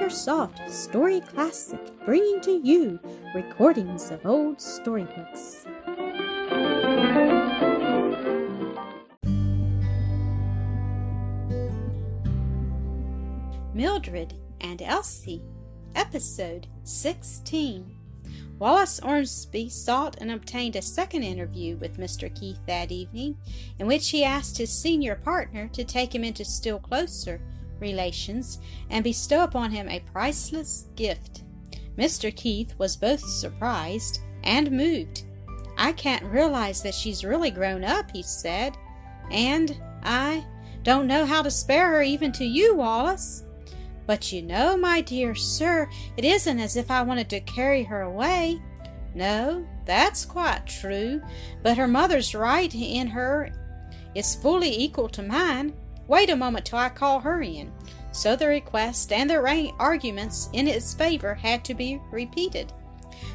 AcreSoft Story Classic, bringing to you recordings of old storybooks. Mildred and Elsie, Episode 16. Wallace Ormsby sought and obtained a second interview with Mr. Keith that evening, in which he asked his senior partner to take him into still closer relations and bestow upon him a priceless gift. Mr. Keith was both surprised and moved. I can't realize that she's really grown up, he said, and I don't know how to spare her even to you, Wallace. But you know, my dear sir, it isn't as if I wanted to carry her away. No, that's quite true, but her mother's right in her is fully equal to mine. Wait a moment till I call her in. So the request and the arguments in its favor had to be repeated.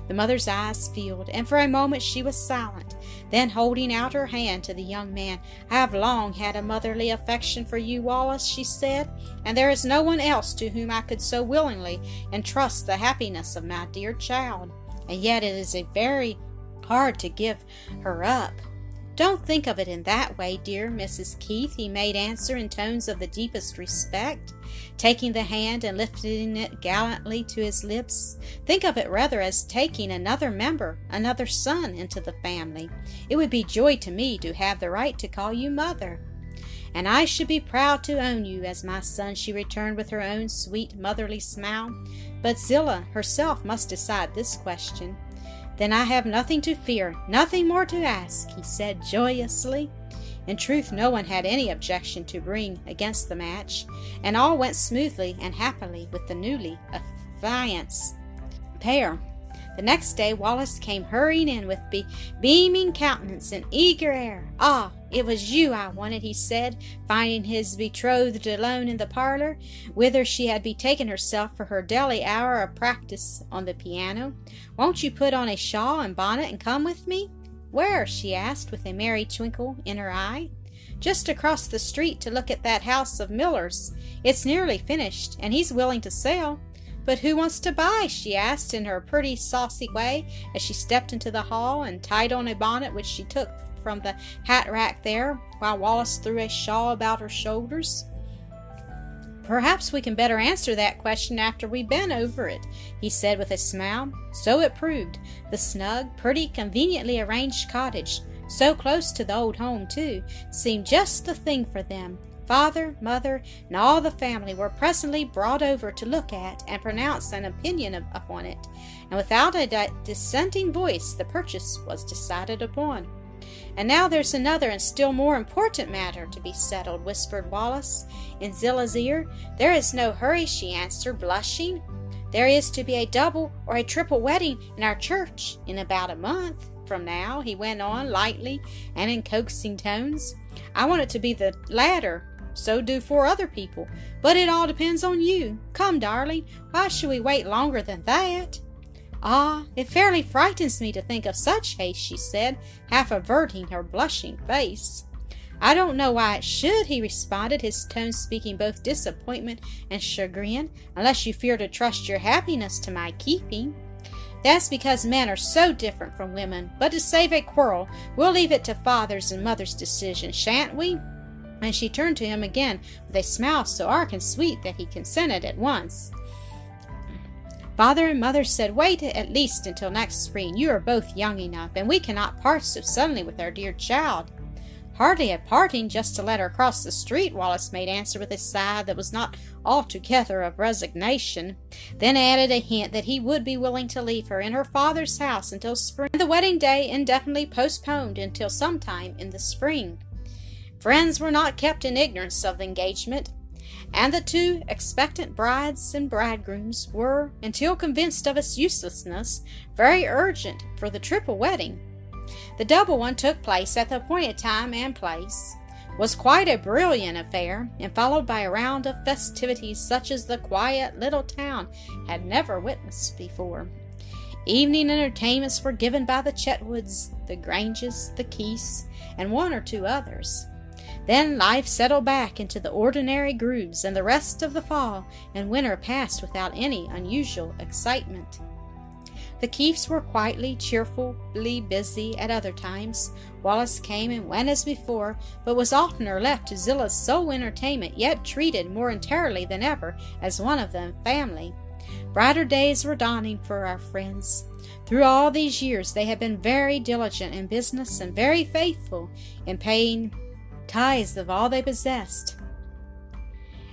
The mother's eyes filled, and for a moment she was silent. Then, holding out her hand to the young man, I have long had a motherly affection for you, Wallace, she said, and there is no one else to whom I could so willingly entrust the happiness of my dear child. And yet it is very hard to give her up. Don't think of it in that way, dear Mrs. Keith, he made answer in tones of the deepest respect, taking the hand and lifting it gallantly to his lips. Think of it rather as taking another member, another son, into the family. It would be joy to me to have the right to call you mother. And I should be proud to own you as my son, she returned with her own sweet motherly smile. But Zillah herself must decide this question. Then I have nothing to fear, nothing more to ask, he said joyously. In truth, no one had any objection to bring against the match, and all went smoothly and happily with the newly affianced pair. The next day Wallace came hurrying in with be- beaming countenance and eager air. Ah, it was you I wanted, he said, finding his betrothed alone in the parlor, whither she had betaken herself for her daily hour of practice on the piano. Won't you put on a shawl and bonnet and come with me? Where? she asked, with a merry twinkle in her eye. Just across the street to look at that house of Miller's. It's nearly finished, and he's willing to sell. But who wants to buy? she asked in her pretty saucy way as she stepped into the hall and tied on a bonnet which she took from the hat rack there, while Wallace threw a shawl about her shoulders. Perhaps we can better answer that question after we've been over it, he said with a smile. So it proved. The snug, pretty, conveniently arranged cottage, so close to the old home, too, seemed just the thing for them. Father, mother, and all the family were presently brought over to look at and pronounce an opinion upon it, and without a dissenting voice the purchase was decided upon. And now there's another and still more important matter to be settled, whispered Wallace in Zillah's ear. There is no hurry, she answered, blushing. There is to be a double or a triple wedding in our church in about a month from now, he went on lightly and in coaxing tones. I want it to be the latter so do four other people. But it all depends on you. Come, darling, why should we wait longer than that? Ah, it fairly frightens me to think of such haste, she said, half averting her blushing face. I don't know why it should, he responded, his tone speaking both disappointment and chagrin, unless you fear to trust your happiness to my keeping. That's because men are so different from women. But to save a quarrel, we'll leave it to father's and mother's decision, shan't we? And she turned to him again with a smile so arch and sweet that he consented at once. Father and mother said, Wait at least until next spring. You are both young enough, and we cannot part so suddenly with our dear child. Hardly a parting, just to let her cross the street, Wallace made answer with a sigh that was not altogether of resignation, then added a hint that he would be willing to leave her in her father's house until spring, and the wedding day indefinitely postponed until some time in the spring. Friends were not kept in ignorance of the engagement, and the two expectant brides and bridegrooms were, until convinced of its uselessness, very urgent for the triple wedding. The double one took place at the appointed time and place, was quite a brilliant affair, and followed by a round of festivities such as the quiet little town had never witnessed before. Evening entertainments were given by the Chetwoods, the Granges, the Keiths, and one or two others. Then life settled back into the ordinary grooves, and the rest of the fall and winter passed without any unusual excitement. The Keiths were quietly, cheerfully busy at other times. Wallace came and went as before, but was oftener left to Zillah's sole entertainment, yet treated more entirely than ever as one of the family. Brighter days were dawning for our friends. Through all these years they had been very diligent in business and very faithful in paying tithes of all they possessed,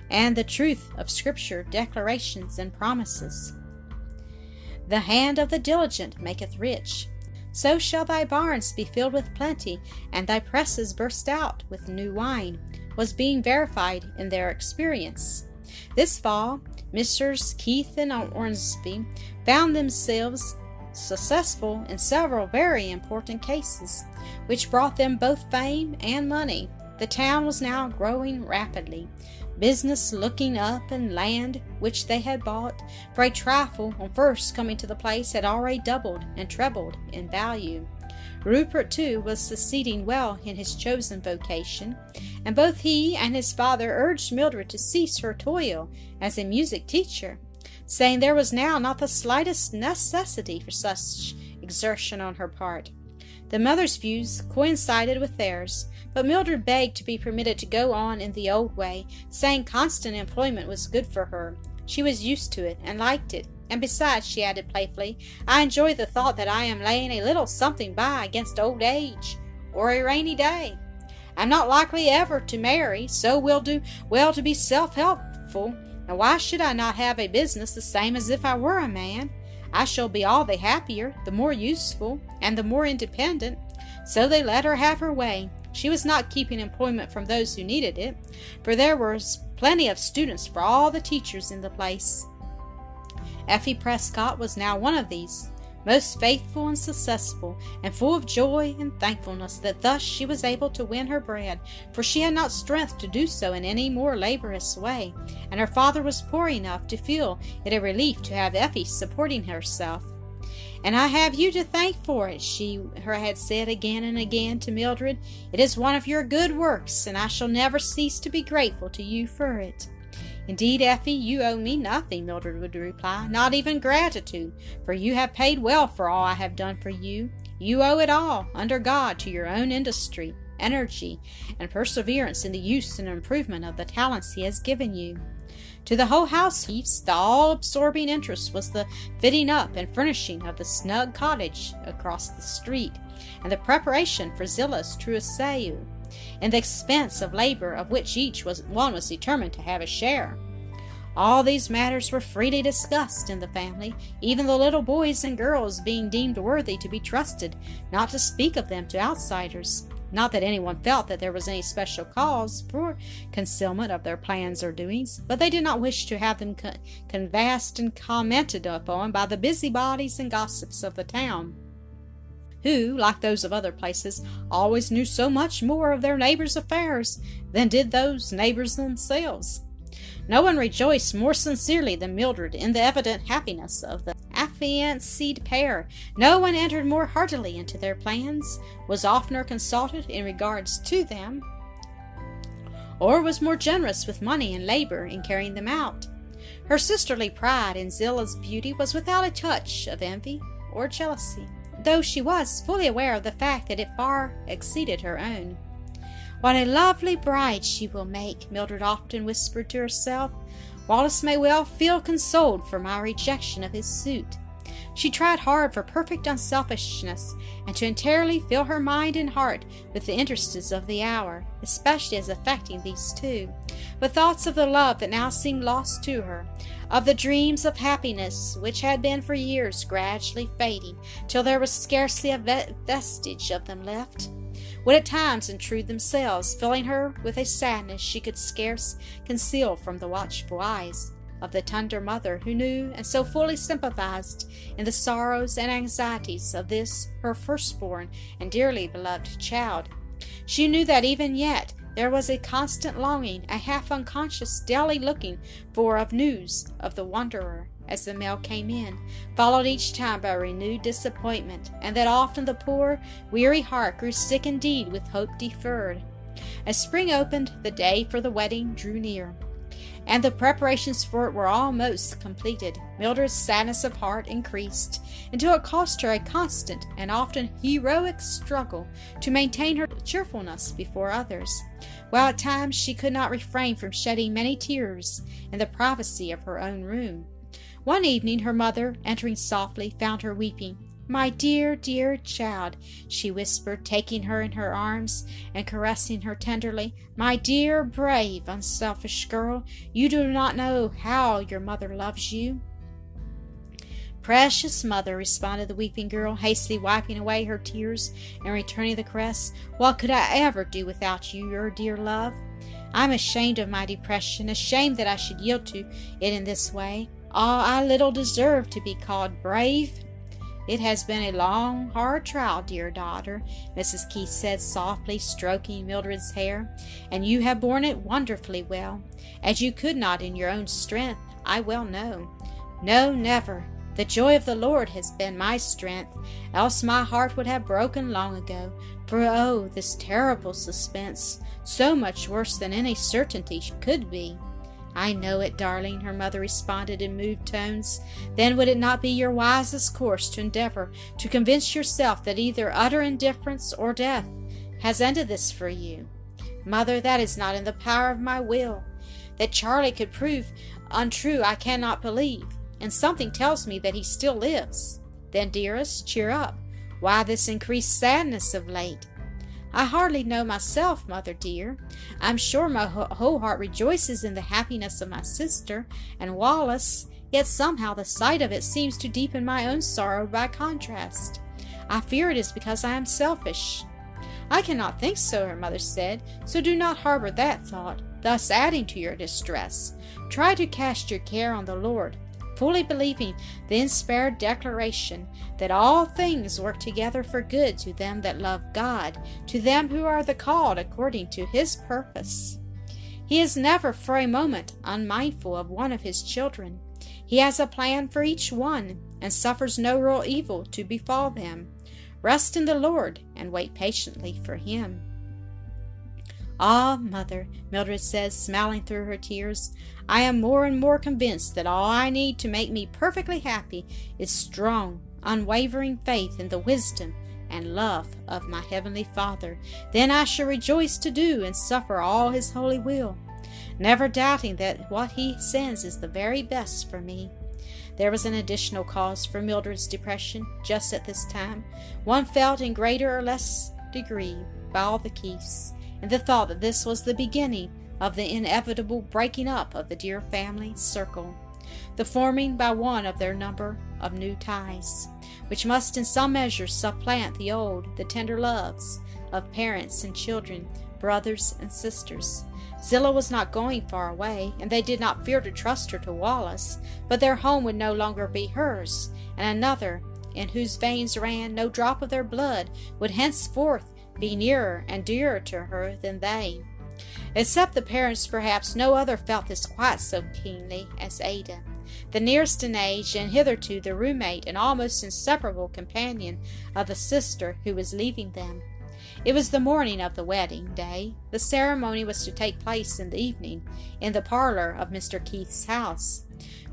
and the truth of Scripture declarations and promises. The hand of the diligent maketh rich. So shall thy barns be filled with plenty, and thy presses burst out with new wine, was being verified in their experience. This fall, Messrs. Keith and Ormsby found themselves successful in several very important cases, which brought them both fame and money. The town was now growing rapidly, business looking up, and land which they had bought for a trifle on first coming to the place had already doubled and trebled in value. Rupert, too, was succeeding well in his chosen vocation, and both he and his father urged Mildred to cease her toil as a music teacher, saying there was now not the slightest necessity for such exertion on her part. The mother's views coincided with theirs, but Mildred begged to be permitted to go on in the old way, saying constant employment was good for her. She was used to it and liked it, and besides, she added playfully, I enjoy the thought that I am laying a little something by against old age or a rainy day. I'm not likely ever to marry, so will do well to be self helpful. Now why should I not have a business the same as if I were a man? I shall be all the happier, the more useful, and the more independent. So they let her have her way. She was not keeping employment from those who needed it, for there was plenty of students for all the teachers in the place. Effie Prescott was now one of these, most faithful and successful, and full of joy and thankfulness that thus she was able to win her bread, for she had not strength to do so in any more laborious way, and her father was poor enough to feel it a relief to have Effie supporting herself. And I have you to thank for it, she her had said again and again to Mildred. It is one of your good works, and I shall never cease to be grateful to you for it. Indeed, Effie, you owe me nothing, Mildred would reply, not even gratitude, for you have paid well for all I have done for you. You owe it all, under God, to your own industry, energy, and perseverance in the use and improvement of the talents He has given you. To the whole house, Keith's, the all absorbing interest was the fitting up and furnishing of the snug cottage across the street, and the preparation for Zillah's trousseau and the expense of labor of which each was one was determined to have a share. All these matters were freely discussed in the family, even the little boys and girls being deemed worthy to be trusted not to speak of them to outsiders. Not that anyone felt that there was any special cause for concealment of their plans or doings, but they did not wish to have them canvassed and commented upon by the busybodies and gossips of the town who, like those of other places, always knew so much more of their neighbors' affairs than did those neighbors themselves. No one rejoiced more sincerely than Mildred in the evident happiness of the affianced pair. No one entered more heartily into their plans, was oftener consulted in regards to them, or was more generous with money and labor in carrying them out. Her sisterly pride in Zillah's beauty was without a touch of envy or jealousy though she was fully aware of the fact that it far exceeded her own. What a lovely bride she will make, Mildred often whispered to herself. Wallace may well feel consoled for my rejection of his suit. She tried hard for perfect unselfishness and to entirely fill her mind and heart with the interests of the hour, especially as affecting these two. But thoughts of the love that now seemed lost to her, of the dreams of happiness which had been for years gradually fading till there was scarcely a vestige of them left, would at times intrude themselves, filling her with a sadness she could scarce conceal from the watchful eyes of the tender mother who knew and so fully sympathized in the sorrows and anxieties of this her firstborn and dearly beloved child. She knew that even yet there was a constant longing, a half unconscious daily looking for of news of the wanderer as the mail came in, followed each time by renewed disappointment, and that often the poor, weary heart grew sick indeed with hope deferred. As spring opened, the day for the wedding drew near and the preparations for it were almost completed. Mildred's sadness of heart increased until it cost her a constant and often heroic struggle to maintain her cheerfulness before others, while at times she could not refrain from shedding many tears in the privacy of her own room. One evening her mother, entering softly, found her weeping. My dear, dear child, she whispered, taking her in her arms and caressing her tenderly. My dear, brave, unselfish girl, you do not know how your mother loves you. Precious mother, responded the weeping girl, hastily wiping away her tears and returning the caress, what could I ever do without you, your dear love? I'm ashamed of my depression, ashamed that I should yield to it in this way. Ah, I little deserve to be called brave. It has been a long, hard trial, dear daughter, Mrs. Keith said softly, stroking Mildred's hair, and you have borne it wonderfully well, as you could not in your own strength, I well know. No, never. The joy of the Lord has been my strength, else my heart would have broken long ago. For oh, this terrible suspense, so much worse than any certainty could be. I know it, darling, her mother responded in moved tones. Then would it not be your wisest course to endeavor to convince yourself that either utter indifference or death has ended this for you? Mother, that is not in the power of my will. That Charlie could prove untrue I cannot believe, and something tells me that he still lives. Then, dearest, cheer up. Why this increased sadness of late? I hardly know myself, mother dear. I'm sure my whole heart rejoices in the happiness of my sister and Wallace, yet somehow the sight of it seems to deepen my own sorrow by contrast. I fear it is because I am selfish. I cannot think so, her mother said, so do not harbor that thought, thus adding to your distress. Try to cast your care on the Lord, fully believing the inspired declaration that all things work together for good to them that love God, to them who are the called according to his purpose. He is never for a moment unmindful of one of his children. He has a plan for each one, and suffers no real evil to befall them. Rest in the Lord, and wait patiently for him. Ah, mother, Mildred says, smiling through her tears, I am more and more convinced that all I need to make me perfectly happy is strong, unwavering faith in the wisdom and love of my Heavenly Father. Then I shall rejoice to do and suffer all His holy will, never doubting that what He sends is the very best for me. There was an additional cause for Mildred's depression just at this time, one felt in greater or less degree by all the Keiths, and the thought that this was the beginning of the inevitable breaking up of the dear family circle, the forming by one of their number of new ties, which must in some measure supplant the old, the tender loves of parents and children, brothers and sisters. Zillah was not going far away, and they did not fear to trust her to Wallace, but their home would no longer be hers, and another, in whose veins ran no drop of their blood, would henceforth be nearer and dearer to her than they. Except the parents, perhaps no other felt this quite so keenly as Ada, the nearest in age, and hitherto the roommate and almost inseparable companion of the sister who was leaving them. It was the morning of the wedding day. The ceremony was to take place in the evening, in the parlor of Mr. Keith's house,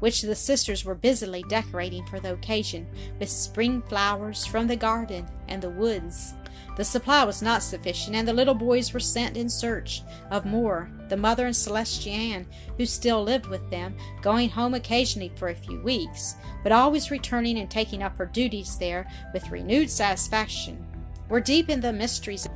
which the sisters were busily decorating for the occasion with spring flowers from the garden and the woods the supply was not sufficient, and the little boys were sent in search of more, the mother and Celestia Ann, who still lived with them, going home occasionally for a few weeks, but always returning and taking up her duties there with renewed satisfaction. Were deep in the mysteries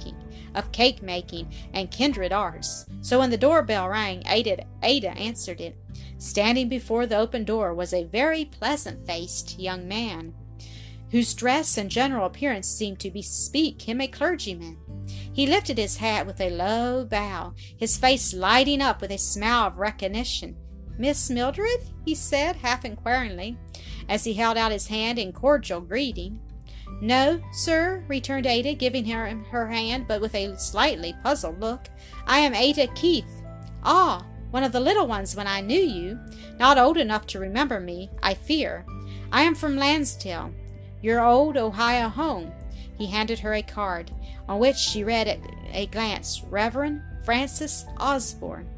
of cake making and kindred arts, so when the doorbell rang, Ada, Ada answered it. Standing before the open door was a very pleasant faced young man whose dress and general appearance seemed to bespeak him a clergyman. He lifted his hat with a low bow, his face lighting up with a smile of recognition. Miss Mildred? he said, half inquiringly, as he held out his hand in cordial greeting. No, sir, returned Ada, giving him her hand, but with a slightly puzzled look. I am Ada Keith. Ah, one of the little ones when I knew you. Not old enough to remember me, I fear. I am from Lansdale your old Ohio home. he handed her a card, on which she read at a glance Reverend Francis Osborne.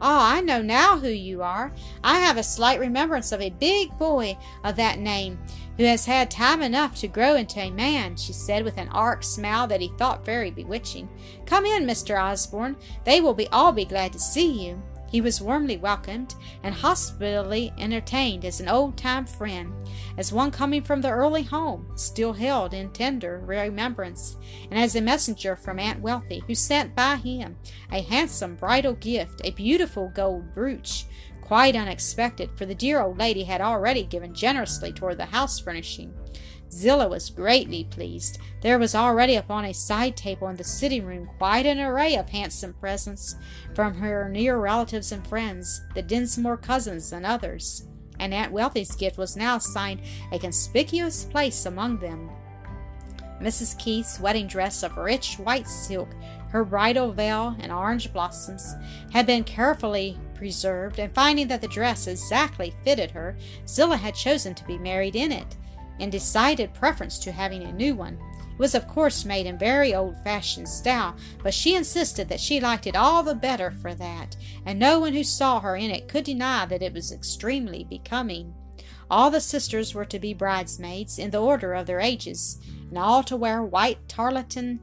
Ah, I know now who you are. I have a slight remembrance of a big boy of that name who has had time enough to grow into a man, she said with an arch smile that he thought very bewitching. Come in, Mr. Osborne. They will be all be glad to see you. He was warmly welcomed and hospitably entertained as an old time friend, as one coming from the early home, still held in tender remembrance, and as a messenger from Aunt Wealthy, who sent by him a handsome bridal gift, a beautiful gold brooch, quite unexpected, for the dear old lady had already given generously toward the house furnishing. Zillah was greatly pleased. There was already upon a side table in the sitting room quite an array of handsome presents from her near relatives and friends, the Dinsmore cousins and others, and Aunt Wealthy's gift was now assigned a conspicuous place among them. Mrs. Keith's wedding dress of rich white silk, her bridal veil and orange blossoms, had been carefully preserved, and finding that the dress exactly fitted her, Zillah had chosen to be married in it in decided preference to having a new one. It was, of course, made in very old fashioned style, but she insisted that she liked it all the better for that, and no one who saw her in it could deny that it was extremely becoming. All the sisters were to be bridesmaids in the order of their ages, and all to wear white tarlatan.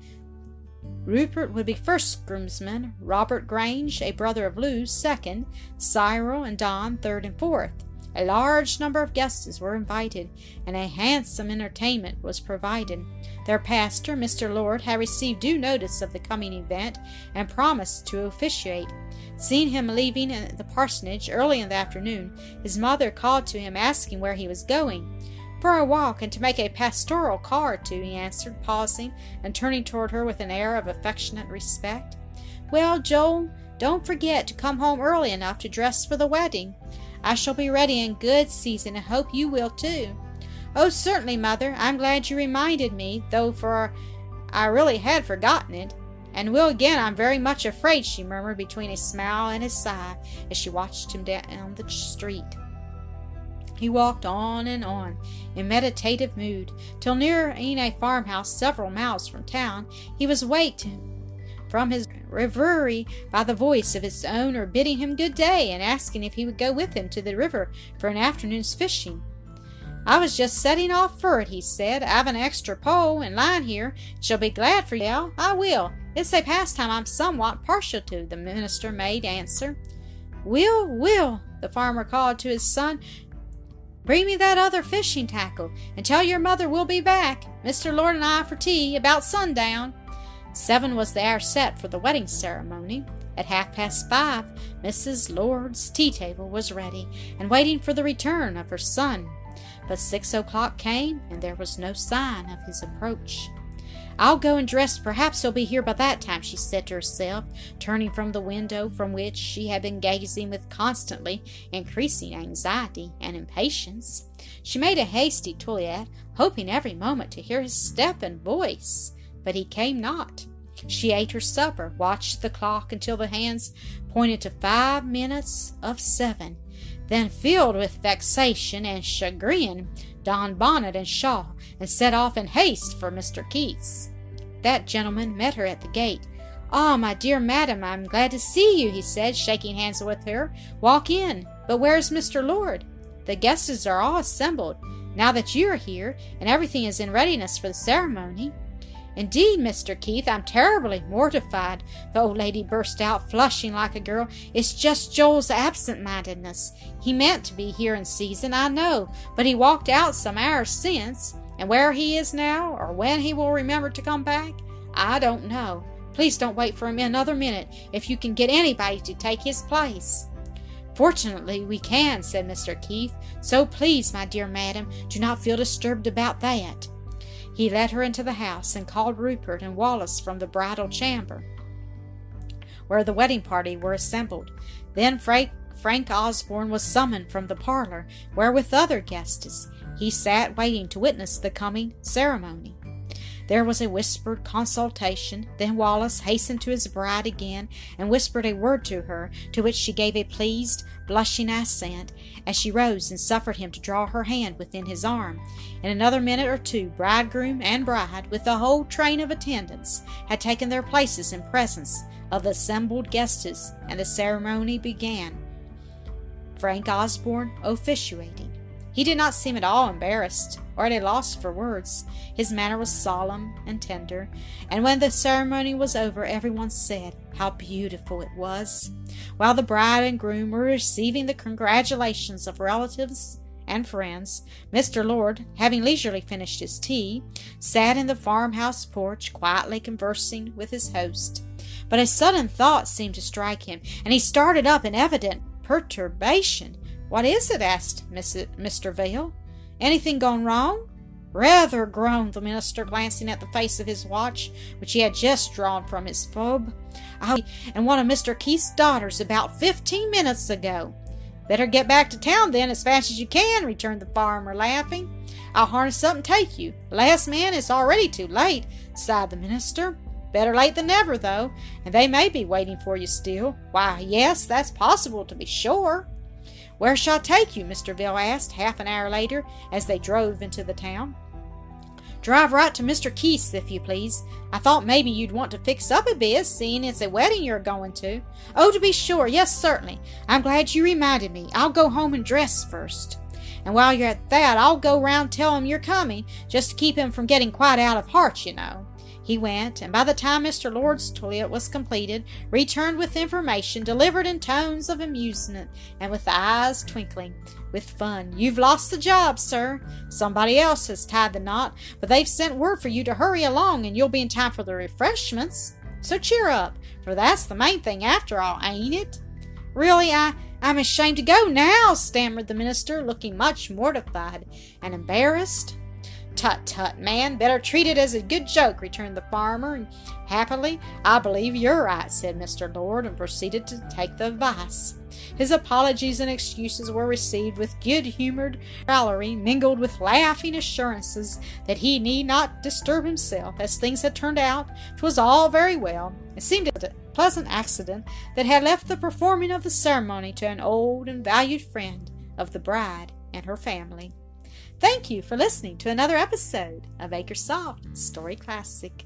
Rupert would be first groomsman, Robert Grange, a brother of Lou's, second, Cyril and Don third and fourth. A large number of guests were invited, and a handsome entertainment was provided. Their pastor, Mr. Lord, had received due notice of the coming event and promised to officiate. Seeing him leaving the parsonage early in the afternoon, his mother called to him asking where he was going. For a walk and to make a pastoral call or two, he answered, pausing and turning toward her with an air of affectionate respect. Well, Joel, don't forget to come home early enough to dress for the wedding. I shall be ready in good season and hope you will too. Oh, certainly, mother. I'm glad you reminded me, though for I really had forgotten it. And will again, I'm very much afraid, she murmured between a smile and a sigh as she watched him down the street. He walked on and on in meditative mood till nearing a farmhouse several miles from town. He was waked from his reverie by the voice of its owner bidding him good day and asking if he would go with him to the river for an afternoon's fishing. I was just setting off for it, he said. I've an extra pole and line here. Shall be glad for you. I will. It's a pastime I'm somewhat partial to, the minister made answer. Will, Will, the farmer called to his son, bring me that other fishing tackle, and tell your mother we'll be back, Mr. Lord and I, for tea about sundown. Seven was the hour set for the wedding ceremony. At half past five, Mrs. Lord's tea table was ready and waiting for the return of her son. But six o'clock came, and there was no sign of his approach. I'll go and dress. Perhaps he'll be here by that time, she said to herself, turning from the window from which she had been gazing with constantly increasing anxiety and impatience. She made a hasty toilette, hoping every moment to hear his step and voice but he came not. She ate her supper, watched the clock until the hands pointed to five minutes of seven, then, filled with vexation and chagrin, donned bonnet and shawl, and set off in haste for Mr. Keith's. That gentleman met her at the gate. Ah, my dear madam, I'm glad to see you, he said, shaking hands with her. Walk in. But where's Mr. Lord? The guests are all assembled, now that you are here, and everything is in readiness for the ceremony. Indeed, Mr. Keith, I'm terribly mortified, the old lady burst out, flushing like a girl. It's just Joel's absent mindedness. He meant to be here in season, I know, but he walked out some hours since, and where he is now, or when he will remember to come back, I don't know. Please don't wait for him another minute if you can get anybody to take his place. Fortunately, we can, said Mr. Keith. So please, my dear madam, do not feel disturbed about that. He led her into the house and called Rupert and Wallace from the bridal chamber, where the wedding party were assembled. Then Frank, Frank Osborne was summoned from the parlor, where with other guests he sat waiting to witness the coming ceremony. There was a whispered consultation. Then Wallace hastened to his bride again and whispered a word to her, to which she gave a pleased, blushing assent, as she rose and suffered him to draw her hand within his arm. In another minute or two, bridegroom and bride, with the whole train of attendants, had taken their places in presence of the assembled guests, and the ceremony began. Frank Osborne officiating. He did not seem at all embarrassed or at a loss for words. His manner was solemn and tender, and when the ceremony was over, everyone said how beautiful it was. While the bride and groom were receiving the congratulations of relatives and friends, Mr. Lord, having leisurely finished his tea, sat in the farmhouse porch quietly conversing with his host. But a sudden thought seemed to strike him, and he started up in evident perturbation. What is it? asked Mr. Vail. Anything gone wrong? Rather, groaned the minister, glancing at the face of his watch, which he had just drawn from his fob. I and one of Mr. Keith's daughters about fifteen minutes ago. Better get back to town then as fast as you can, returned the farmer, laughing. I'll harness up and take you. Last man, it's already too late, sighed the minister. Better late than never, though, and they may be waiting for you still. Why, yes, that's possible to be sure. Where shall I take you? Mr. Vail asked half an hour later as they drove into the town. Drive right to Mr. Keith's, if you please. I thought maybe you'd want to fix up a bit, seeing it's a wedding you're going to. Oh, to be sure, yes, certainly. I'm glad you reminded me. I'll go home and dress first. And while you're at that, I'll go round tell him you're coming, just to keep him from getting quite out of heart, you know. He went, and by the time Mr. Lord's toilet was completed, returned with information delivered in tones of amusement and with eyes twinkling with fun. You've lost the job, sir. Somebody else has tied the knot, but they've sent word for you to hurry along, and you'll be in time for the refreshments. So cheer up, for that's the main thing after all, ain't it? Really, I, I'm ashamed to go now, stammered the minister, looking much mortified and embarrassed. Tut, tut, man, better treat it as a good joke, returned the farmer. And happily, I believe you're right, said Mr. Lord, and proceeded to take the advice. His apologies and excuses were received with good humored raillery, mingled with laughing assurances that he need not disturb himself, as things had turned out. Twas all very well. It seemed a pleasant accident that had left the performing of the ceremony to an old and valued friend of the bride and her family. Thank you for listening to another episode of Acresoft Story Classic.